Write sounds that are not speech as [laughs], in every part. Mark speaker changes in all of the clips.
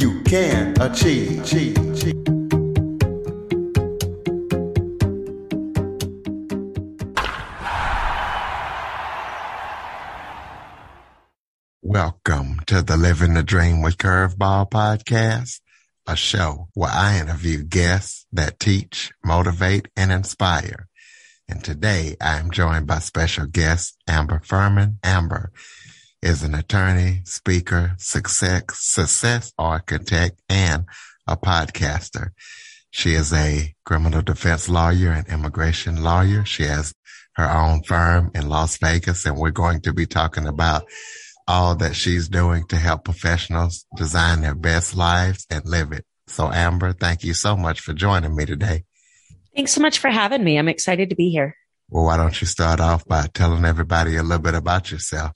Speaker 1: you can achieve. Welcome to the Living the Dream with Curveball podcast, a show where I interview guests that teach, motivate, and inspire. And today I am joined by special guest Amber Furman. Amber is an attorney, speaker, success, success architect, and a podcaster. She is a criminal defense lawyer and immigration lawyer. She has her own firm in Las Vegas, and we're going to be talking about all that she's doing to help professionals design their best lives and live it. So, Amber, thank you so much for joining me today.
Speaker 2: Thanks so much for having me. I'm excited to be here.
Speaker 1: Well, why don't you start off by telling everybody a little bit about yourself?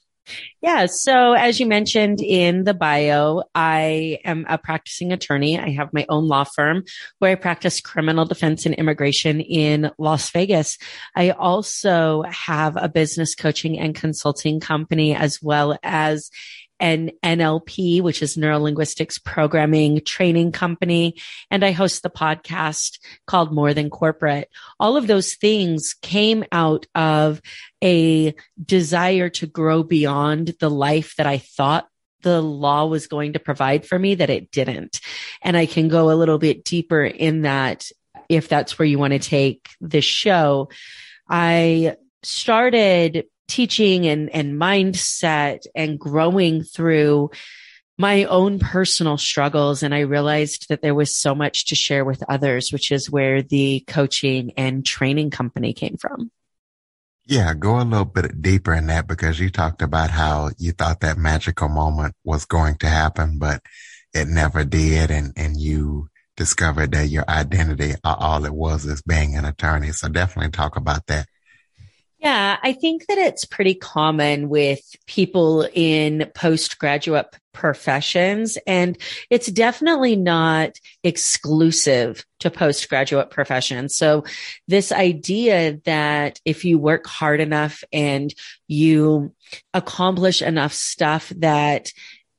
Speaker 2: Yeah. So as you mentioned in the bio, I am a practicing attorney. I have my own law firm where I practice criminal defense and immigration in Las Vegas. I also have a business coaching and consulting company as well as an NLP, which is neurolinguistics programming training company. And I host the podcast called More Than Corporate. All of those things came out of a desire to grow beyond the life that I thought the law was going to provide for me that it didn't. And I can go a little bit deeper in that if that's where you want to take this show. I started teaching and, and mindset and growing through my own personal struggles. And I realized that there was so much to share with others, which is where the coaching and training company came from.
Speaker 1: Yeah, go a little bit deeper in that because you talked about how you thought that magical moment was going to happen, but it never did. And, and you discovered that your identity, all it was is being an attorney. So definitely talk about that.
Speaker 2: Yeah, I think that it's pretty common with people in postgraduate professions, and it's definitely not exclusive to postgraduate professions. So this idea that if you work hard enough and you accomplish enough stuff that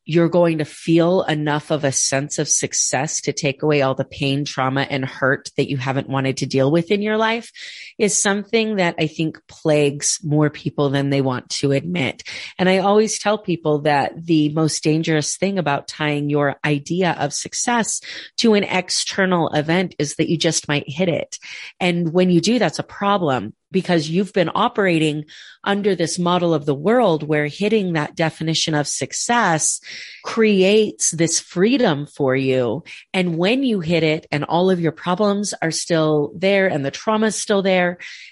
Speaker 2: you're going to feel enough of a sense of success to take away all the pain, trauma, and hurt that you haven't wanted to deal with in your life is something that I think plagues more people than they want to admit. And I always tell people that the most dangerous thing about tying your idea of success to an external event is that you just might hit it. And when you do, that's a problem because you've been operating under this model of the world where hitting that definition of success creates this freedom for you. And when you hit it and all of your problems are still there and the trauma is still there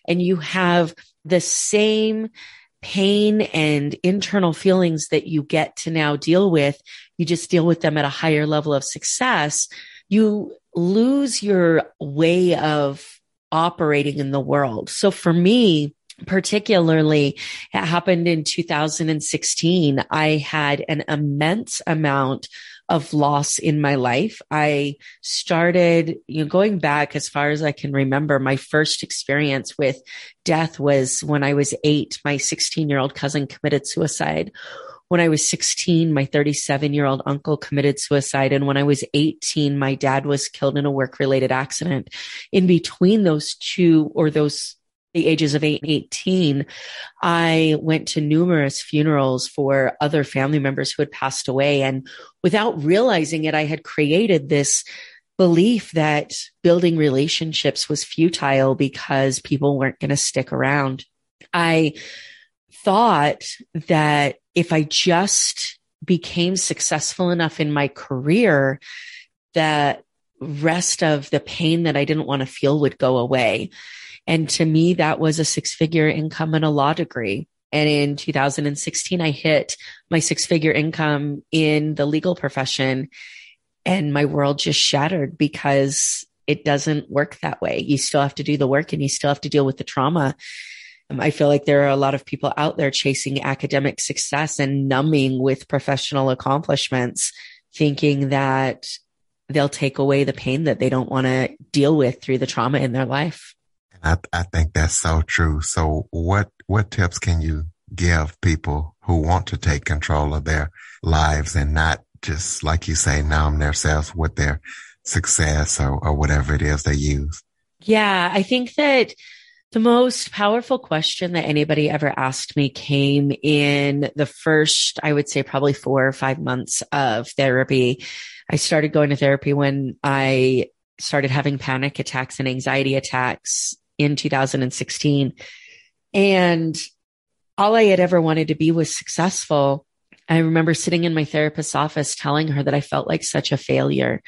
Speaker 2: and you have the same pain and internal feelings that you get to now deal with, you just deal with them at a higher level of success. You lose your way of operating in the world. So for me, particularly it happened in 2016 i had an immense amount of loss in my life i started you know going back as far as i can remember my first experience with death was when i was 8 my 16 year old cousin committed suicide when I was 16, my 37 year old uncle committed suicide. And when I was 18, my dad was killed in a work related accident. In between those two or those the ages of 8 and 18, I went to numerous funerals for other family members who had passed away. And without realizing it, I had created this belief that building relationships was futile because people weren't going to stick around. I thought that if I just became successful enough in my career, that rest of the pain that I didn't want to feel would go away. And to me, that was a six figure income and a law degree. And in 2016, I hit my six figure income in the legal profession. and my world just shattered because it doesn't work that way. You still have to do the work and you still have to deal with the trauma. Um, I feel like there are a lot of people out there chasing academic success and numbing with professional accomplishments, thinking that they'll take away the pain that they don't want to deal with through the trauma in their life.
Speaker 1: I, I think that's so true. So what, what tips can you give people who want to take control of their lives and not just, like you say, numb themselves with their success or, or whatever it is they use?
Speaker 2: Yeah, I think that the most powerful question that anybody ever asked me came in the first, I would say probably four or five months of therapy. I started going to therapy when I started having panic attacks and anxiety attacks in 2016. And all I had ever wanted to be was successful. I remember sitting in my therapist's office telling her that I felt like such a failure.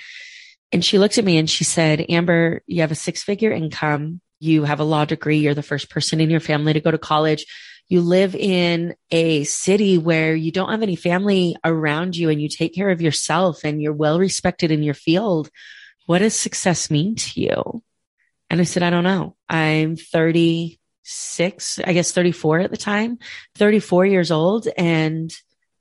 Speaker 2: And she looked at me and she said, Amber, you have a six figure income. You have a law degree. You're the first person in your family to go to college. You live in a city where you don't have any family around you and you take care of yourself and you're well respected in your field. What does success mean to you? And I said, I don't know. I'm 36, I guess 34 at the time, 34 years old and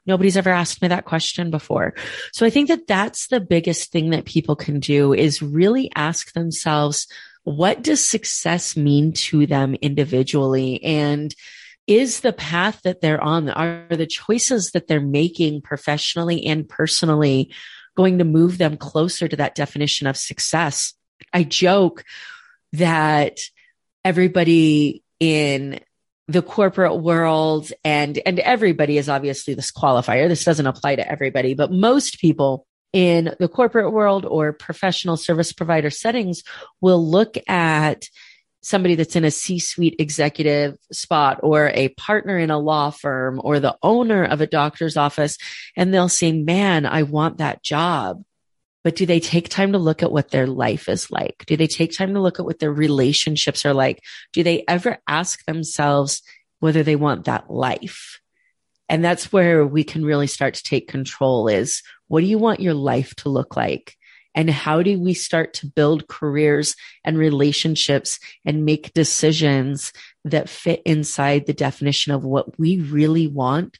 Speaker 2: Nobody's ever asked me that question before. So I think that that's the biggest thing that people can do is really ask themselves, what does success mean to them individually? And is the path that they're on, are the choices that they're making professionally and personally going to move them closer to that definition of success? I joke that everybody in the corporate world and, and everybody is obviously this qualifier. This doesn't apply to everybody, but most people in the corporate world or professional service provider settings will look at somebody that's in a C-suite executive spot or a partner in a law firm or the owner of a doctor's office. And they'll say, man, I want that job. But do they take time to look at what their life is like? Do they take time to look at what their relationships are like? Do they ever ask themselves whether they want that life? And that's where we can really start to take control is what do you want your life to look like? And how do we start to build careers and relationships and make decisions that fit inside the definition of what we really want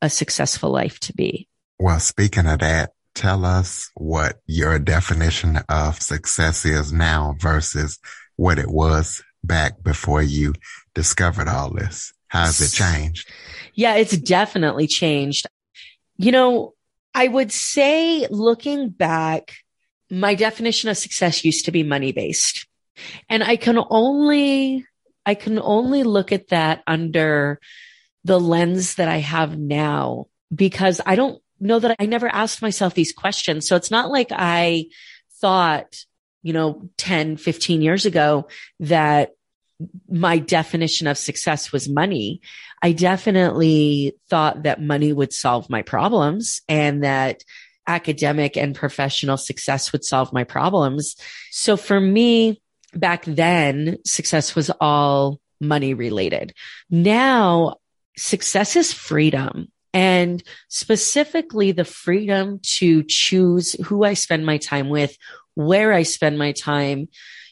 Speaker 2: a successful life to be?
Speaker 1: Well, speaking of that, tell us what your definition of success is now versus what it was back before you discovered all this. How's it changed?
Speaker 2: Yeah, it's definitely changed. You know, I would say looking back, my definition of success used to be money based. And I can only, I can only look at that under the lens that I have now because I don't know that I never asked myself these questions. So it's not like I thought, you know, 10, 15 years ago that my definition of success was money. I definitely thought that money would solve my problems and that academic and professional success would solve my problems. So for me, back then, success was all money related. Now, success is freedom and specifically the freedom to choose who I spend my time with, where I spend my time. You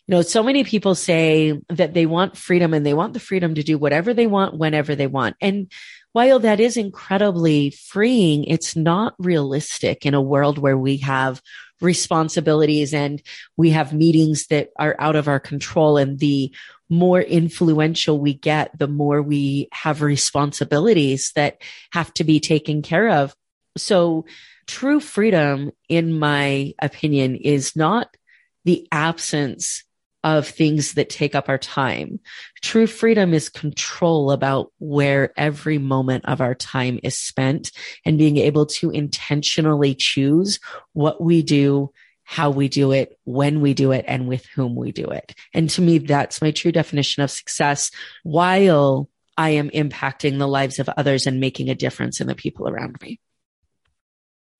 Speaker 2: know, so many people say that they want freedom and they want the freedom to do whatever they want whenever they want. And while that is incredibly freeing, it's not realistic in a world where we have responsibilities and we have meetings that are out of our control and the more influential we get, the more we have responsibilities that have to be taken care of. So true freedom, in my opinion, is not the absence of things that take up our time. True freedom is control about where every moment of our time is spent and being able to intentionally choose what we do how we do it, when we do it, and with whom we do it. And to me, that's my true definition of success while I am impacting the lives of others and making a difference in the people around me.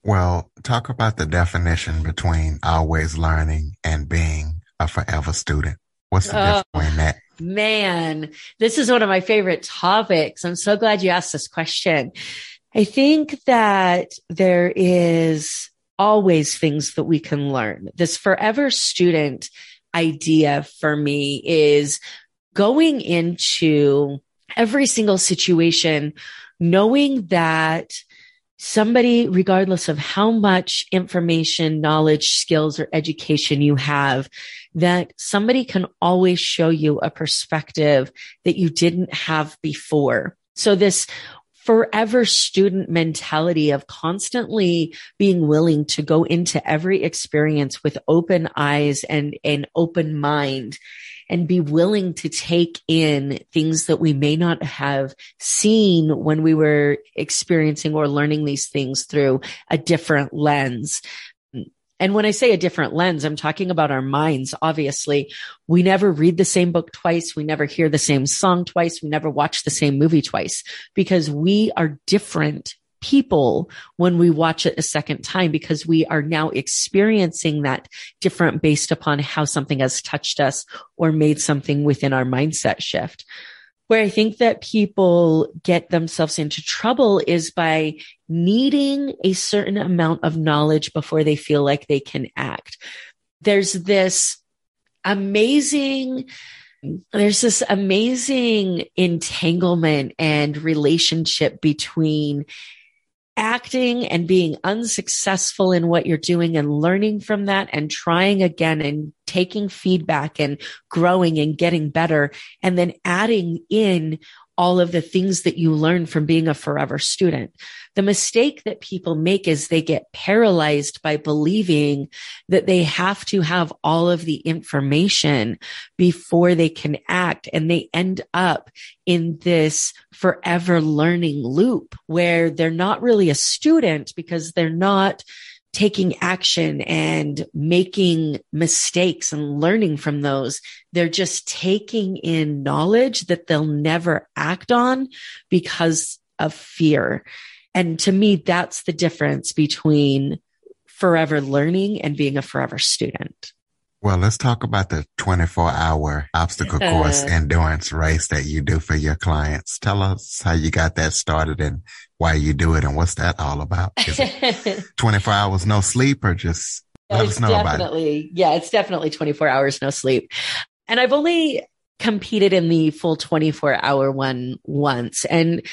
Speaker 1: Well, talk about the definition between always learning and being a forever student. What's the oh, difference between that?
Speaker 2: Man, this is one of my favorite topics. I'm so glad you asked this question. I think that there is always things that we can learn. This forever student idea for me is going into every single situation, knowing that somebody, regardless of how much information, knowledge, skills, or education you have, that somebody can always show you a perspective that you didn't have before. So this forever student mentality of constantly being willing to go into every experience with open eyes and an open mind and be willing to take in things that we may not have seen when we were experiencing or learning these things through a different lens. And when I say a different lens, I'm talking about our minds. Obviously, we never read the same book twice. We never hear the same song twice. We never watch the same movie twice because we are different people when we watch it a second time because we are now experiencing that different based upon how something has touched us or made something within our mindset shift where I think that people get themselves into trouble is by needing a certain amount of knowledge before they feel like they can act. There's this amazing there's this amazing entanglement and relationship between acting and being unsuccessful in what you're doing and learning from that and trying again and taking feedback and growing and getting better and then adding in all of the things that you learn from being a forever student. The mistake that people make is they get paralyzed by believing that they have to have all of the information before they can act. And they end up in this forever learning loop where they're not really a student because they're not taking action and making mistakes and learning from those. They're just taking in knowledge that they'll never act on because of fear. And to me, that's the difference between forever learning and being a forever student.
Speaker 1: Well, let's talk about the 24 hour obstacle course endurance race that you do for your clients. Tell us how you got that started and why you do it and what's that all about? Is it [laughs] 24 hours no sleep or just let
Speaker 2: it's
Speaker 1: us know
Speaker 2: definitely,
Speaker 1: about it?
Speaker 2: Yeah, it's definitely 24 hours no sleep. And I've only competed in the full 24 hour one once and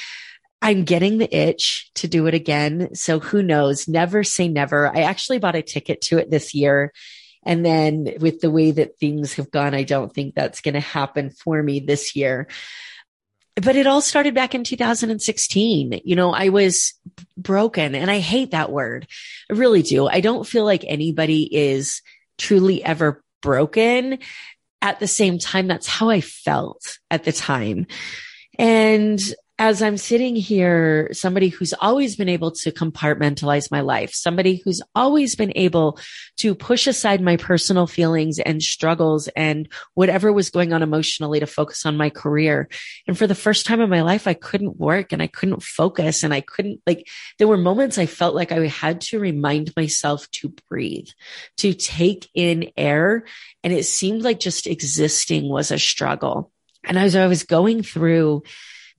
Speaker 2: I'm getting the itch to do it again. So who knows? Never say never. I actually bought a ticket to it this year and then with the way that things have gone, I don't think that's going to happen for me this year. But it all started back in 2016. You know, I was broken and I hate that word. I really do. I don't feel like anybody is truly ever broken. At the same time, that's how I felt at the time. And as I'm sitting here, somebody who's always been able to compartmentalize my life, somebody who's always been able to push aside my personal feelings and struggles and whatever was going on emotionally to focus on my career. And for the first time in my life, I couldn't work and I couldn't focus and I couldn't like, there were moments I felt like I had to remind myself to breathe, to take in air. And it seemed like just existing was a struggle. And as I was going through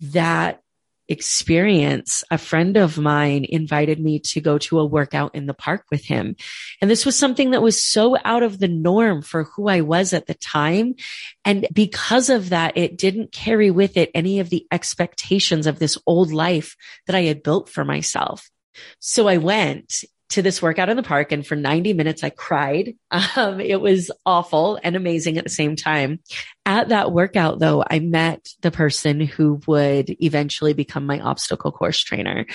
Speaker 2: that experience, a friend of mine invited me to go to a workout in the park with him. And this was something that was so out of the norm for who I was at the time. And because of that, it didn't carry with it any of the expectations of this old life that I had built for myself. So I went to this workout in the park. And for 90 minutes, I cried. Um, it was awful and amazing at the same time. At that workout, though, I met the person who would eventually become my obstacle course trainer.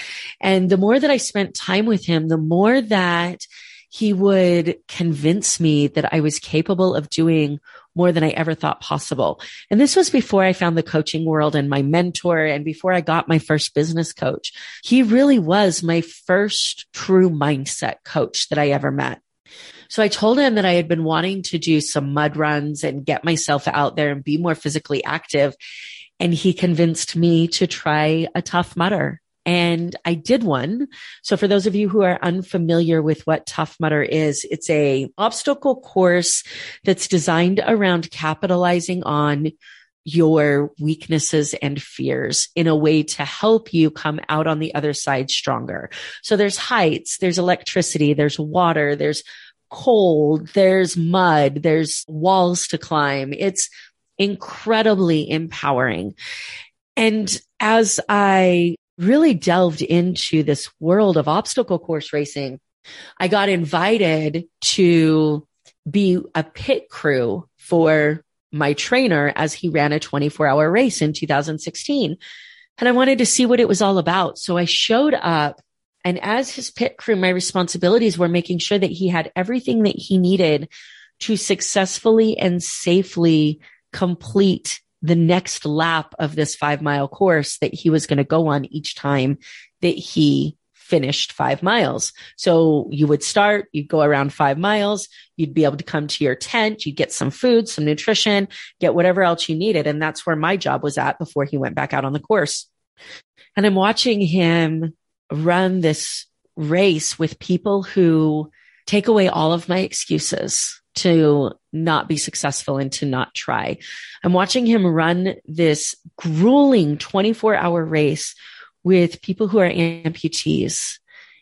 Speaker 2: And the more that I spent time with him, the more that he would convince me that I was capable of doing more than I ever thought possible. And this was before I found the coaching world and my mentor and before I got my first business coach. He really was my first true mindset coach that I ever met. So I told him that I had been wanting to do some mud runs and get myself out there and be more physically active. And he convinced me to try a Tough Mudder and I did one. So for those of you who are unfamiliar with what Tough Mudder is, it's a obstacle course that's designed around capitalizing on your weaknesses and fears in a way to help you come out on the other side stronger. So there's heights, there's electricity, there's water, there's cold, there's mud, there's walls to climb. It's incredibly empowering. And as I really delved into this world of obstacle course racing, I got invited to be a pit crew for my trainer as he ran a 24 hour race in 2016. And I wanted to see what it was all about. So I showed up and as his pit crew, my responsibilities were making sure that he had everything that he needed to successfully and safely complete the next lap of this five mile course that he was going to go on each time that he finished five miles. So you would start, you'd go around five miles, you'd be able to come to your tent, you'd get some food, some nutrition, get whatever else you needed. And that's where my job was at before he went back out on the course. And I'm watching him run this race with people who take away all of my excuses to not be successful and to not try. I'm watching him run this grueling 24 hour race with people who are amputees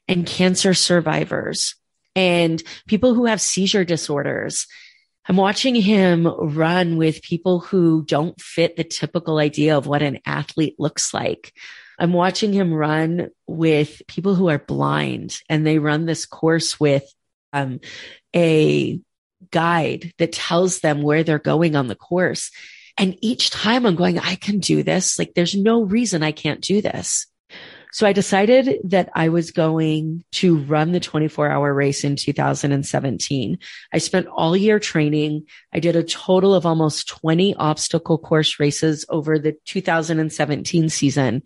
Speaker 2: and cancer survivors and people who have seizure disorders. I'm watching him run with people who don't fit the typical idea of what an athlete looks like. I'm watching him run with people who are blind and they run this course with um, a guide that tells them where they're going on the course. And each time I'm going, I can do this. Like there's no reason I can't do this. So I decided that I was going to run the 24 hour race in 2017. I spent all year training. I did a total of almost 20 obstacle course races over the 2017 season.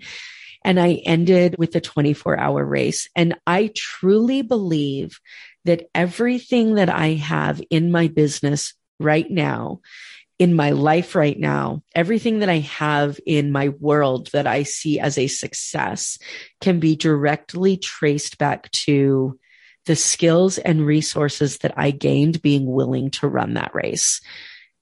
Speaker 2: And I ended with the 24 hour race. And I truly believe that everything that I have in my business right now in my life right now, everything that I have in my world that I see as a success can be directly traced back to the skills and resources that I gained being willing to run that race.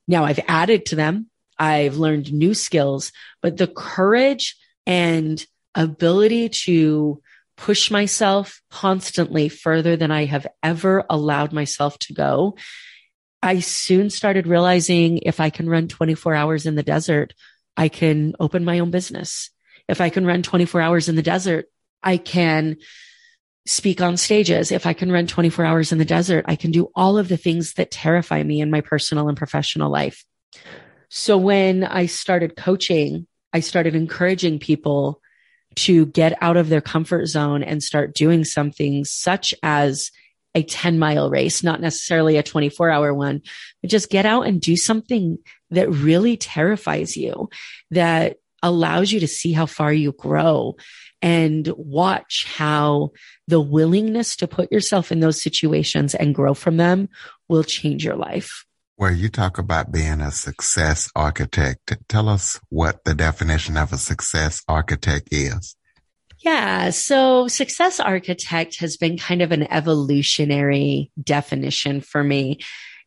Speaker 2: Now I've added to them. I've learned new skills, but the courage and ability to push myself constantly further than I have ever allowed myself to go I soon started realizing if I can run 24 hours in the desert, I can open my own business. If I can run 24 hours in the desert, I can speak on stages. If I can run 24 hours in the desert, I can do all of the things that terrify me in my personal and professional life. So when I started coaching, I started encouraging people to get out of their comfort zone and start doing something such as a 10 mile race, not necessarily a 24 hour one, but just get out and do something that really terrifies you, that allows you to see how far you grow and watch how the willingness to put yourself in those situations and grow from them will change your life.
Speaker 1: Well, you talk about being a success architect. Tell us what the definition of a success architect is.
Speaker 2: Yeah. So success architect has been kind of an evolutionary definition for me.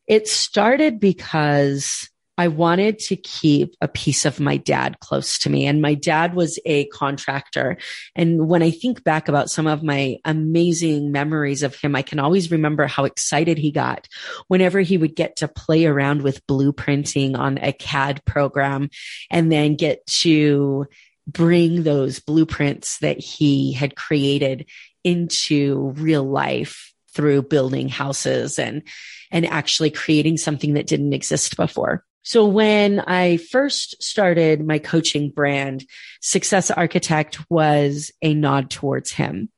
Speaker 2: It started because I wanted to keep a piece of my dad close to me. And my dad was a contractor. And when I think back about some of my amazing memories of him, I can always remember how excited he got whenever he would get to play around with blueprinting on a CAD program and then get to bring those blueprints that he had created into real life through building houses and and actually creating something that didn't exist before. So when I first started my coaching brand, Success Architect was a nod towards him.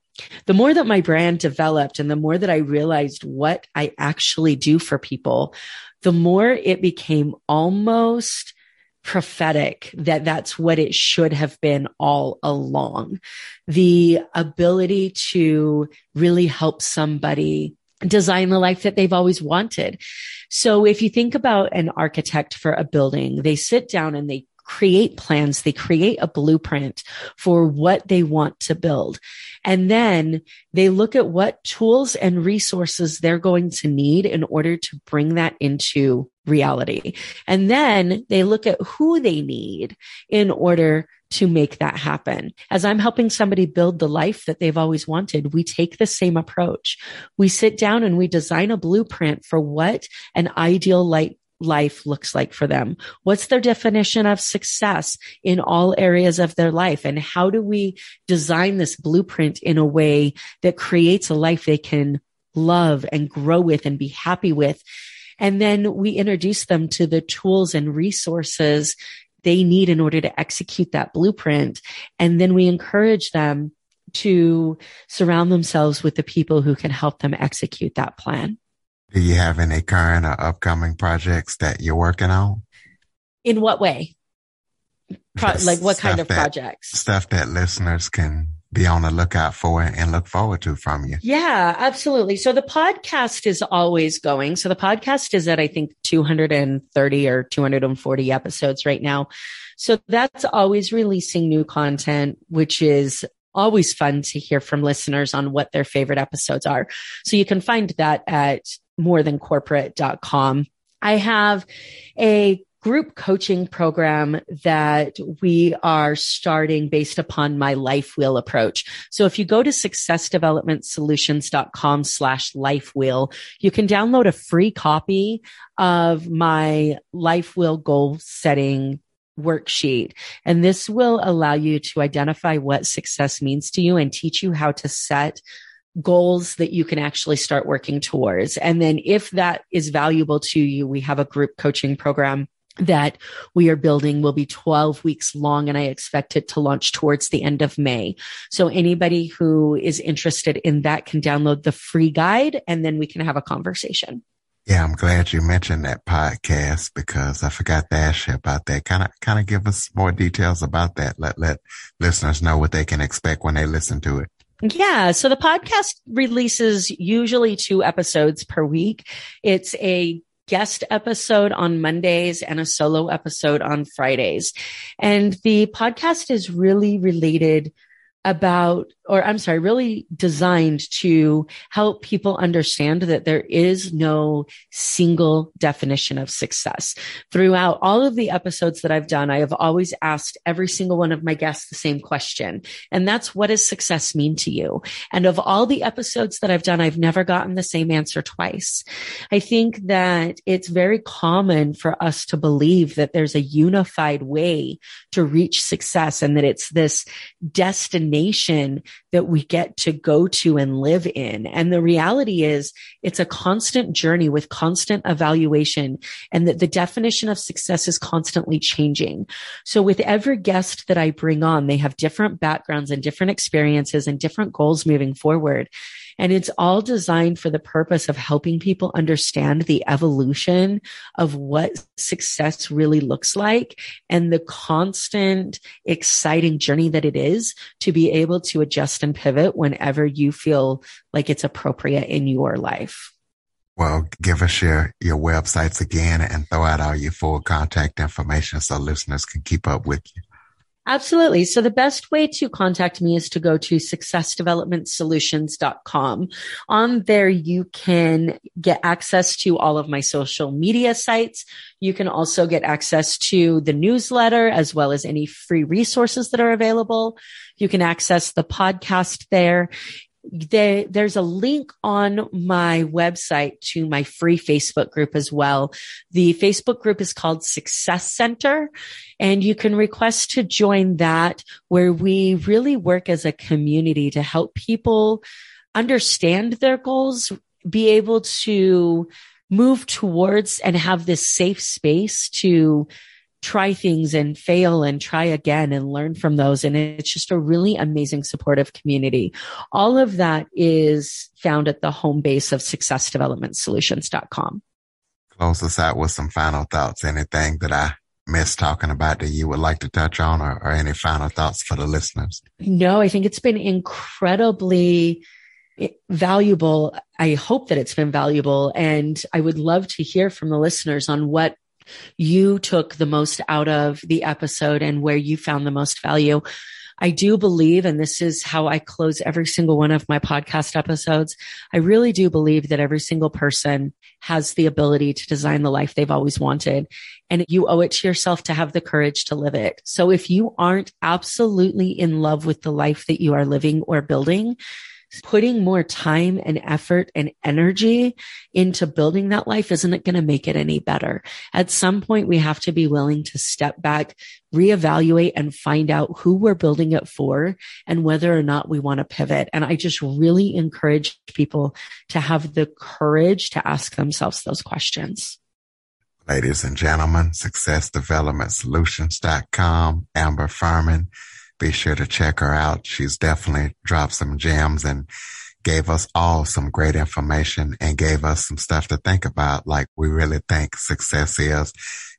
Speaker 2: The more that my brand developed and the more that I realized what I actually do for people, the more it became almost prophetic that that's what it should have been all along. The ability to really help somebody design the life that they've always wanted. So if you think about an architect for a building, they sit down and they create plans. They create a blueprint for what they want to build. And then they look at what tools and resources they're going to need in order to bring that into reality. And then they look at who they need in order to make that happen. As I'm helping somebody build the life that they've always wanted, we take the same approach. We sit down and we design a blueprint for what an ideal life life looks like for them. What's their definition of success in all areas of their life? And how do we design this blueprint in a way that creates a life they can love and grow with and be happy with? And then we introduce them to the tools and resources they need in order to execute that blueprint. And then we encourage them to surround themselves with the people who can help them execute that plan.
Speaker 1: Do you have any current or upcoming projects that you're working on?
Speaker 2: In what way? Pro- like what kind of
Speaker 1: that,
Speaker 2: projects?
Speaker 1: Stuff that listeners can be on the lookout for and look forward to from you.
Speaker 2: Yeah, absolutely. So the podcast is always going. So the podcast is at, I think, 230 or 240 episodes right now. So that's always releasing new content, which is always fun to hear from listeners on what their favorite episodes are. So you can find that at morethancorporate.com. I have a group coaching program that we are starting based upon my life wheel approach. So if you go to successdevelopmentsolutions.com slash life wheel, you can download a free copy of my life wheel goal setting worksheet. And this will allow you to identify what success means to you and teach you how to set goals that you can actually start working towards. And then if that is valuable to you, we have a group coaching program that we are building will be 12 weeks long and I expect it to launch towards the end of May. So anybody who is interested in that can download the free guide and then we can have a conversation.
Speaker 1: Yeah, I'm glad you mentioned that podcast because I forgot to ask you about that. Kind of, kind of give us more details about that. Let, let listeners know what they can expect when they listen to it.
Speaker 2: Yeah. So the podcast releases usually two episodes per week. It's a guest episode on Mondays and a solo episode on Fridays. And the podcast is really related about, or I'm sorry, really designed to help people understand that there is no single definition of success. Throughout all of the episodes that I've done, I have always asked every single one of my guests the same question. And that's what does success mean to you? And of all the episodes that I've done, I've never gotten the same answer twice. I think that it's very common for us to believe that there's a unified way to reach success and that it's this destination that we get to go to and live in. And the reality is it's a constant journey with constant evaluation and that the definition of success is constantly changing. So with every guest that I bring on, they have different backgrounds and different experiences and different goals moving forward. And it's all designed for the purpose of helping people understand the evolution of what success really looks like and the constant exciting journey that it is to be able to adjust and pivot whenever you feel like it's appropriate in your life.
Speaker 1: Well, give us your, your websites again and throw out all your full contact information so listeners can keep up with you.
Speaker 2: Absolutely. So the best way to contact me is to go to successdevelopmentsolutions.com. On there, you can get access to all of my social media sites. You can also get access to the newsletter as well as any free resources that are available. You can access the podcast there there, there's a link on my website to my free Facebook group as well. The Facebook group is called Success Center and you can request to join that where we really work as a community to help people understand their goals, be able to move towards and have this safe space to try things and fail and try again and learn from those. And it's just a really amazing supportive community. All of that is found at the home base of successdevelopmentsolutions.com.
Speaker 1: Close us out with some final thoughts. Anything that I missed talking about that you would like to touch on or, or any final thoughts for the listeners?
Speaker 2: No, I think it's been incredibly valuable. I hope that it's been valuable. And I would love to hear from the listeners on what you took the most out of the episode and where you found the most value. I do believe, and this is how I close every single one of my podcast episodes. I really do believe that every single person has the ability to design the life they've always wanted. And you owe it to yourself to have the courage to live it. So if you aren't absolutely in love with the life that you are living or building, putting more time and effort and energy into building that life isn't it going to make it any better. At some point, we have to be willing to step back, reevaluate and find out who we're building it for and whether or not we want to pivot. And I just really encourage people to have the courage to ask themselves those questions.
Speaker 1: Ladies and gentlemen, successdevelopmentsolutions.com, Amber Furman be sure to check her out. She's definitely dropped some gems and gave us all some great information and gave us some stuff to think about, like we really think success is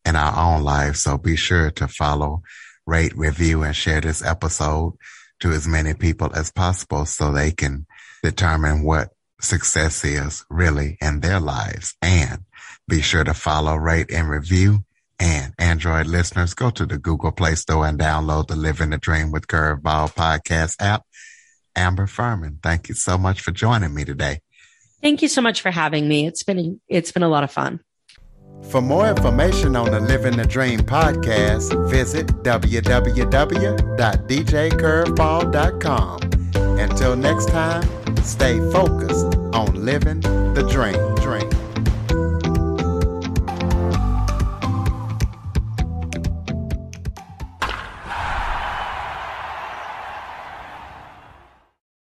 Speaker 1: in our own lives. So be sure to follow, rate, review, and share this episode to as many people as possible so they can determine what success is really in their lives. And be sure to follow, rate, and review and Android listeners, go to the Google Play Store and download the Living the Dream with Curveball podcast app. Amber Furman, thank you so much for joining me today.
Speaker 2: Thank you so much for having me. It's been it's been a lot of fun.
Speaker 1: For more information on the Living the Dream podcast, visit www.djcurveball.com. Until next time, stay focused on living the dream. dream.